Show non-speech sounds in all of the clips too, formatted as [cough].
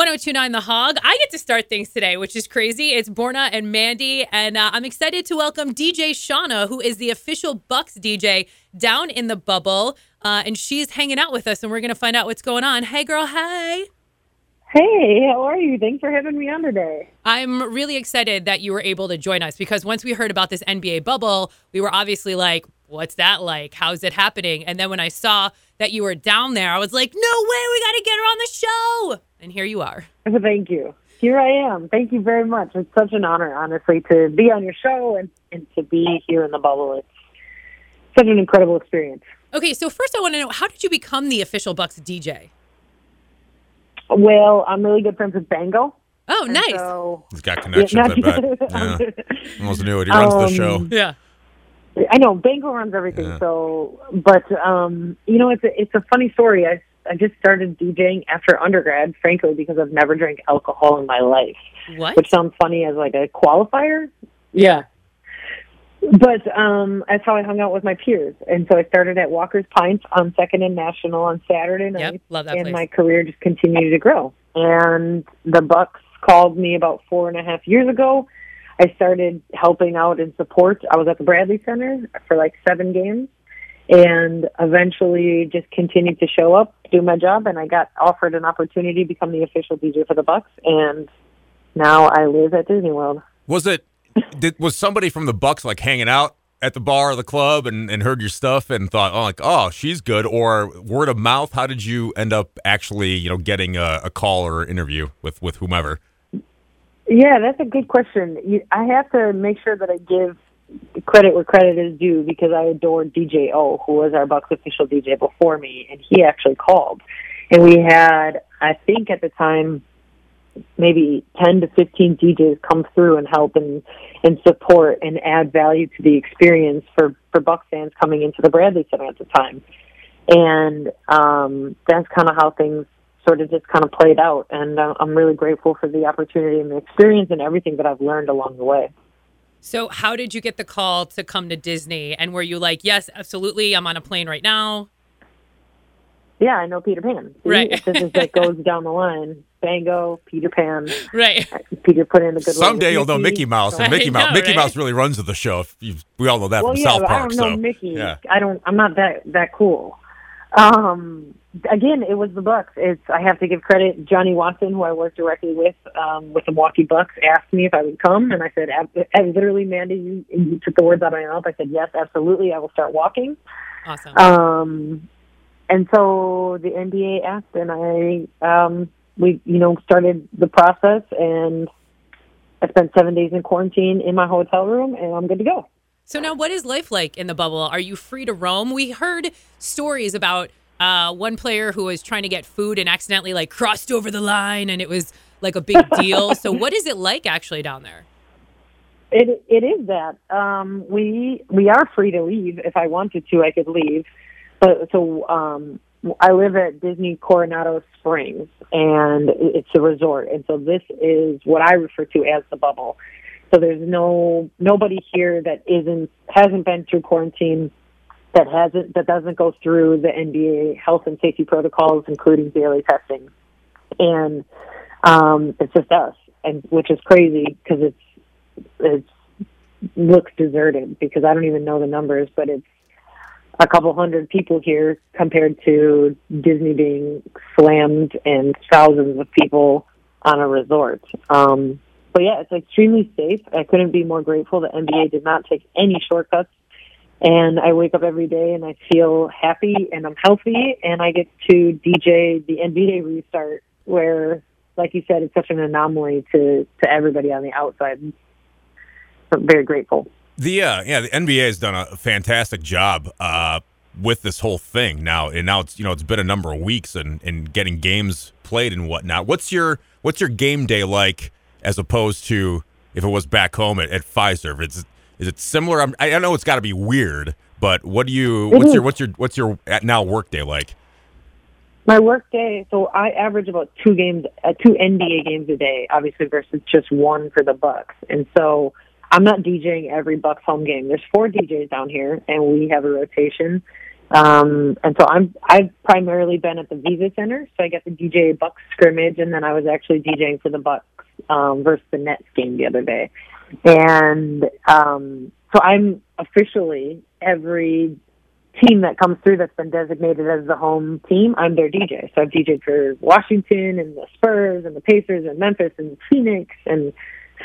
1029 The Hog. I get to start things today, which is crazy. It's Borna and Mandy, and uh, I'm excited to welcome DJ Shawna, who is the official Bucks DJ down in the bubble. Uh, and she's hanging out with us, and we're going to find out what's going on. Hey, girl, hey. Hey, how are you? Thanks for having me on today. I'm really excited that you were able to join us because once we heard about this NBA bubble, we were obviously like, what's that like? How's it happening? And then when I saw that you were down there, I was like, no way, we got to get her on the show. And here you are. [laughs] Thank you. Here I am. Thank you very much. It's such an honor, honestly, to be on your show and, and to be here in the bubble. It's such an incredible experience. Okay, so first I want to know how did you become the official Bucks DJ? Well, I'm really good friends with Bango. Oh, nice. So, He's got connections, Yeah, I [laughs] bet. Yeah. Almost knew it. He runs the Um, show. yeah. I know Bango runs everything. Yeah. So, but um, you know, it's a, it's a funny story. I I just started DJing after undergrad, frankly, because I've never drank alcohol in my life. What? which sounds funny as like a qualifier. Yeah. But um that's how I hung out with my peers. And so I started at Walker's Pints on Second and National on Saturday night. Yep, love that and place. my career just continued to grow. And the Bucks called me about four and a half years ago. I started helping out in support. I was at the Bradley Center for like seven games and eventually just continued to show up, do my job, and I got offered an opportunity to become the official DJ for the Bucks and now I live at Disney World. Was it? Did was somebody from the Bucks like hanging out at the bar or the club and, and heard your stuff and thought, oh, like, oh, she's good, or word of mouth? How did you end up actually, you know, getting a, a call or interview with with whomever? Yeah, that's a good question. You, I have to make sure that I give credit where credit is due because I adore DJ O, who was our Bucks official DJ before me, and he actually called. And we had, I think at the time, maybe 10 to 15 DJs come through and help and, and support and add value to the experience for, for Bucks fans coming into the Bradley Center at the time. And um, that's kind of how things sort of just kind of played out. And uh, I'm really grateful for the opportunity and the experience and everything that I've learned along the way. So, how did you get the call to come to Disney? And were you like, yes, absolutely, I'm on a plane right now? Yeah, I know Peter Pan. See, Right. If this is that goes down the line. Bango, Peter Pan. [laughs] Right. Peter put in a good. word Someday with you'll know Mickey Mouse, and [laughs] Mickey Mouse. know, Mickey right? Mouse really runs the show. We all know that Well, from yeah, South but I Park. don't know Mickey. yeah, I don't. I'm not that that cool. Um, again, it was the Bucks. It's I have to give credit. Johnny Watson, who I work directly with, um, with the Milwaukee Bucks, asked me if I would come, and I said, ab- and literally, Mandy, you, you took the words out of my mouth. I said, yes, absolutely, I will start walking. Awesome. Um, and so the NBA asked, and I, um, we, you know, started the process, and I spent seven days in quarantine in my hotel room, and I'm good to go. So now, what is life like in the bubble? Are you free to roam? We heard stories about uh, one player who was trying to get food and accidentally like crossed over the line, and it was like a big deal. so, [laughs] what is it like actually down there? It it is that um, we we are free to leave if I wanted to. I could leave, but so um, I live at Disney Coronado Springs, and it's a resort, and so this is what I refer to as the bubble. So there's no nobody here that isn't hasn't been through quarantine, that hasn't that doesn't go through the NBA health and safety protocols, including daily testing, and um, it's just us, and which is crazy because it's it's looks deserted because I don't even know the numbers, but it's a couple hundred people here compared to Disney being slammed and thousands of people on a resort. Um, but yeah, it's extremely safe. I couldn't be more grateful. The NBA did not take any shortcuts. And I wake up every day and I feel happy and I'm healthy and I get to DJ the NBA restart where, like you said, it's such an anomaly to, to everybody on the outside. I'm very grateful. The uh, yeah, the NBA has done a fantastic job uh, with this whole thing now, and now it's you know it's been a number of weeks and and getting games played and whatnot. What's your what's your game day like as opposed to if it was back home at, at Fiserv? Is is it similar? I'm, I know it's got to be weird, but what do you It what's is. your what's your what's your now work day like? My work day, so I average about two games, uh, two NBA games a day, obviously versus just one for the Bucks. And so I'm not DJing every Bucks home game. There's four DJs down here, and we have a rotation. Um, and so I'm I've primarily been at the Visa Center, so I get the DJ Bucks scrimmage, and then I was actually DJing for the Bucks um, versus the Nets game the other day, and um, so I'm officially every team that comes through that's been designated as the home team, I'm their DJ. So I've DJed for Washington and the Spurs and the Pacers and Memphis and Phoenix and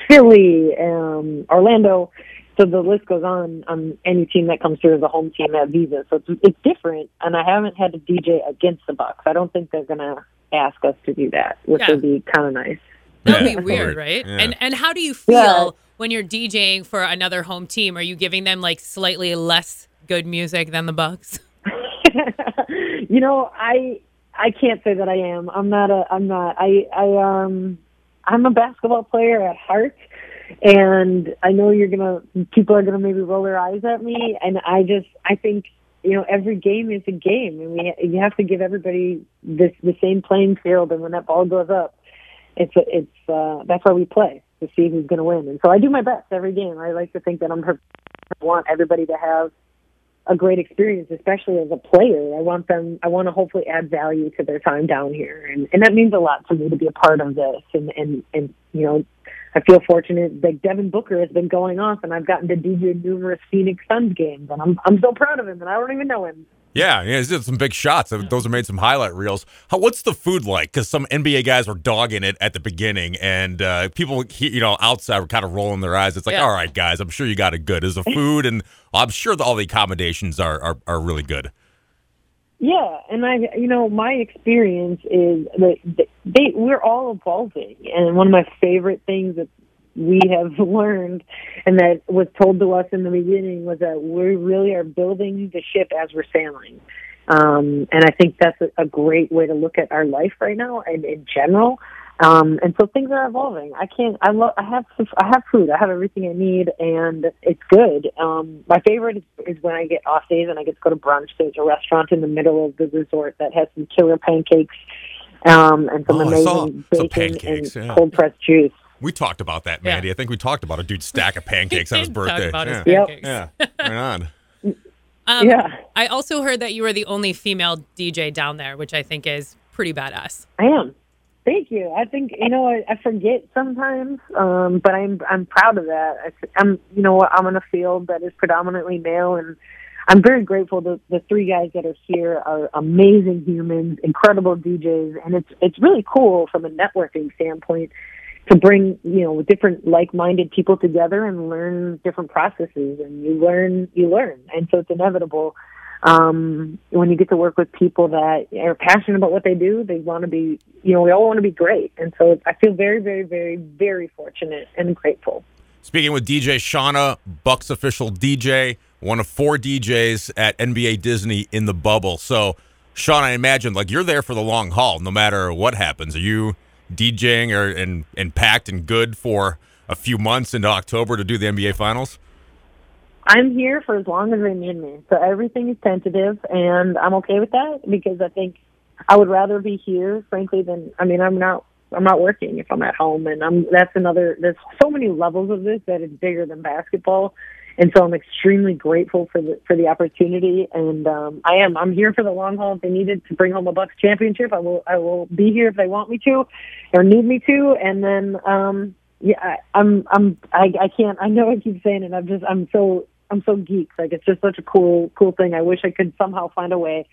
Philly, um, Orlando. So the list goes on on any team that comes through as a home team at Visa. So it's, it's different, and I haven't had to DJ against the Bucks. I don't think they're gonna ask us to do that, which Yeah. would be kind of nice. That'd Yeah. be weird, Weird. right? Yeah. And and how do you feel Yeah. when you're DJing for another home team? Are you giving them like slightly less good music than the Bucks? [laughs] [laughs] you know, I I can't say that I am. I'm not a. I'm not. I I um. I'm a basketball player at heart, and I know you're gonna. People are gonna maybe roll their eyes at me, and I just. I think you know every game is a game, and we you have to give everybody this the same playing field, and when that ball goes up, it's it's uh, that's why we play to see who's going to win. And so I do my best every game. I like to think that I'm. I want everybody to have a great experience, especially as a player. I want them. I want to hopefully add value to their time down here, and and that means a lot to me to be a part of this. And and and you know, I feel fortunate that Devin Booker has been going off, and I've gotten to DJ numerous Phoenix Suns games, and I'm I'm so proud of him, and I don't even know him. Yeah, yeah, he's did some big shots. Those are made some highlight reels. How, what's the food like? Because some NBA guys were dogging it at the beginning, and uh, people, he- you know, outside were kind of rolling their eyes. It's like, Yeah. all right, guys, I'm sure you got it good. Is the food and I'm sure that all the accommodations are, are are really good. Yeah, and I, you know, my experience is that they we're all evolving, and one of my favorite things that we have [laughs] learned, and that was told to us in the beginning, was that we really are building the ship as we're sailing. Um, and I think that's a, a great way to look at our life right now, and in general. Um, and so things are evolving. I can't. I love. I have. I have food. I have everything I need, and it's good. Um, my favorite is, is when I get off days and I get to go to brunch. There's a restaurant in the middle of the resort that has some killer pancakes, um, and some Oh, amazing some bacon pancakes, and yeah. cold pressed juice. We talked about that, Yeah. Mandy. I think we talked about a dude's stack of [laughs] pancakes on his did talk birthday. about his yeah. yeah, right on. [laughs] Um, Yeah. I also heard that you were the only female DJ down there, which I think is pretty badass. I am. Thank you. I think you know I, I forget sometimes, um, but I'm I'm proud of that. I, I'm you know what I'm in a field that is predominantly male, and I'm very grateful that the three guys that are here are amazing humans, incredible DJs, and it's it's really cool from a networking standpoint to bring you know different like-minded people together and learn different processes, and you learn you learn, and so it's inevitable um, when you get to work with people that are passionate about what they do, they want to be, you know, we all want to be great. And so I feel very, very, very, very fortunate and grateful. Speaking with DJ Shawna, Bucks official DJ, one of four DJs at NBA Disney in the bubble. So, Sean, I imagine like you're there for the long haul, no matter what happens. Are you DJing or and and packed and good for a few months into October to do the NBA Finals? I'm here for as long as they need me. So everything is tentative, and I'm okay with that because I think I would rather be here, frankly, than I mean, I'm not. I'm not working if I'm at home, and I'm. That's another. There's so many levels of this that it's bigger than basketball, and so I'm extremely grateful for the for the opportunity. And um, I am. I'm here for the long haul. If they needed to bring home a Bucks championship, I will. I will be here if they want me to, or need me to. And then, um, yeah, I, I'm. I'm. I, I can't. I know I keep saying it. I'm just. I'm so. I'm so geeked. Like it's just such a cool, cool thing. I wish I could somehow find a way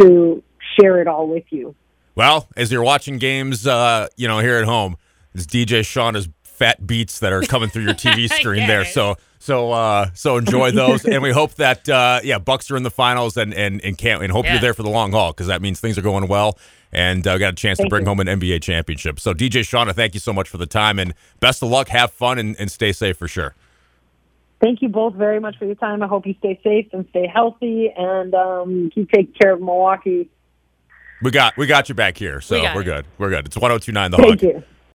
to share it all with you. Well, as you're watching games, uh, you know, here at home, it's DJ Shawna's fat beats that are coming through your TV [laughs] screen there. So, so, uh, so enjoy those, and we hope that, uh, yeah, Bucks are in the finals, and and and can't and hope Yeah. you're there for the long haul because that means things are going well, and uh, got a chance to bring you. home an NBA championship. So, DJ Shawna, thank you so much for the time, and best of luck. Have fun and, and stay safe for sure. Thank you both very much for your time. I hope you stay safe and stay healthy and um, keep taking care of Milwaukee. We got we got you back here, so we we're it. good. We're good. It's 1029 the Thank Hog. you.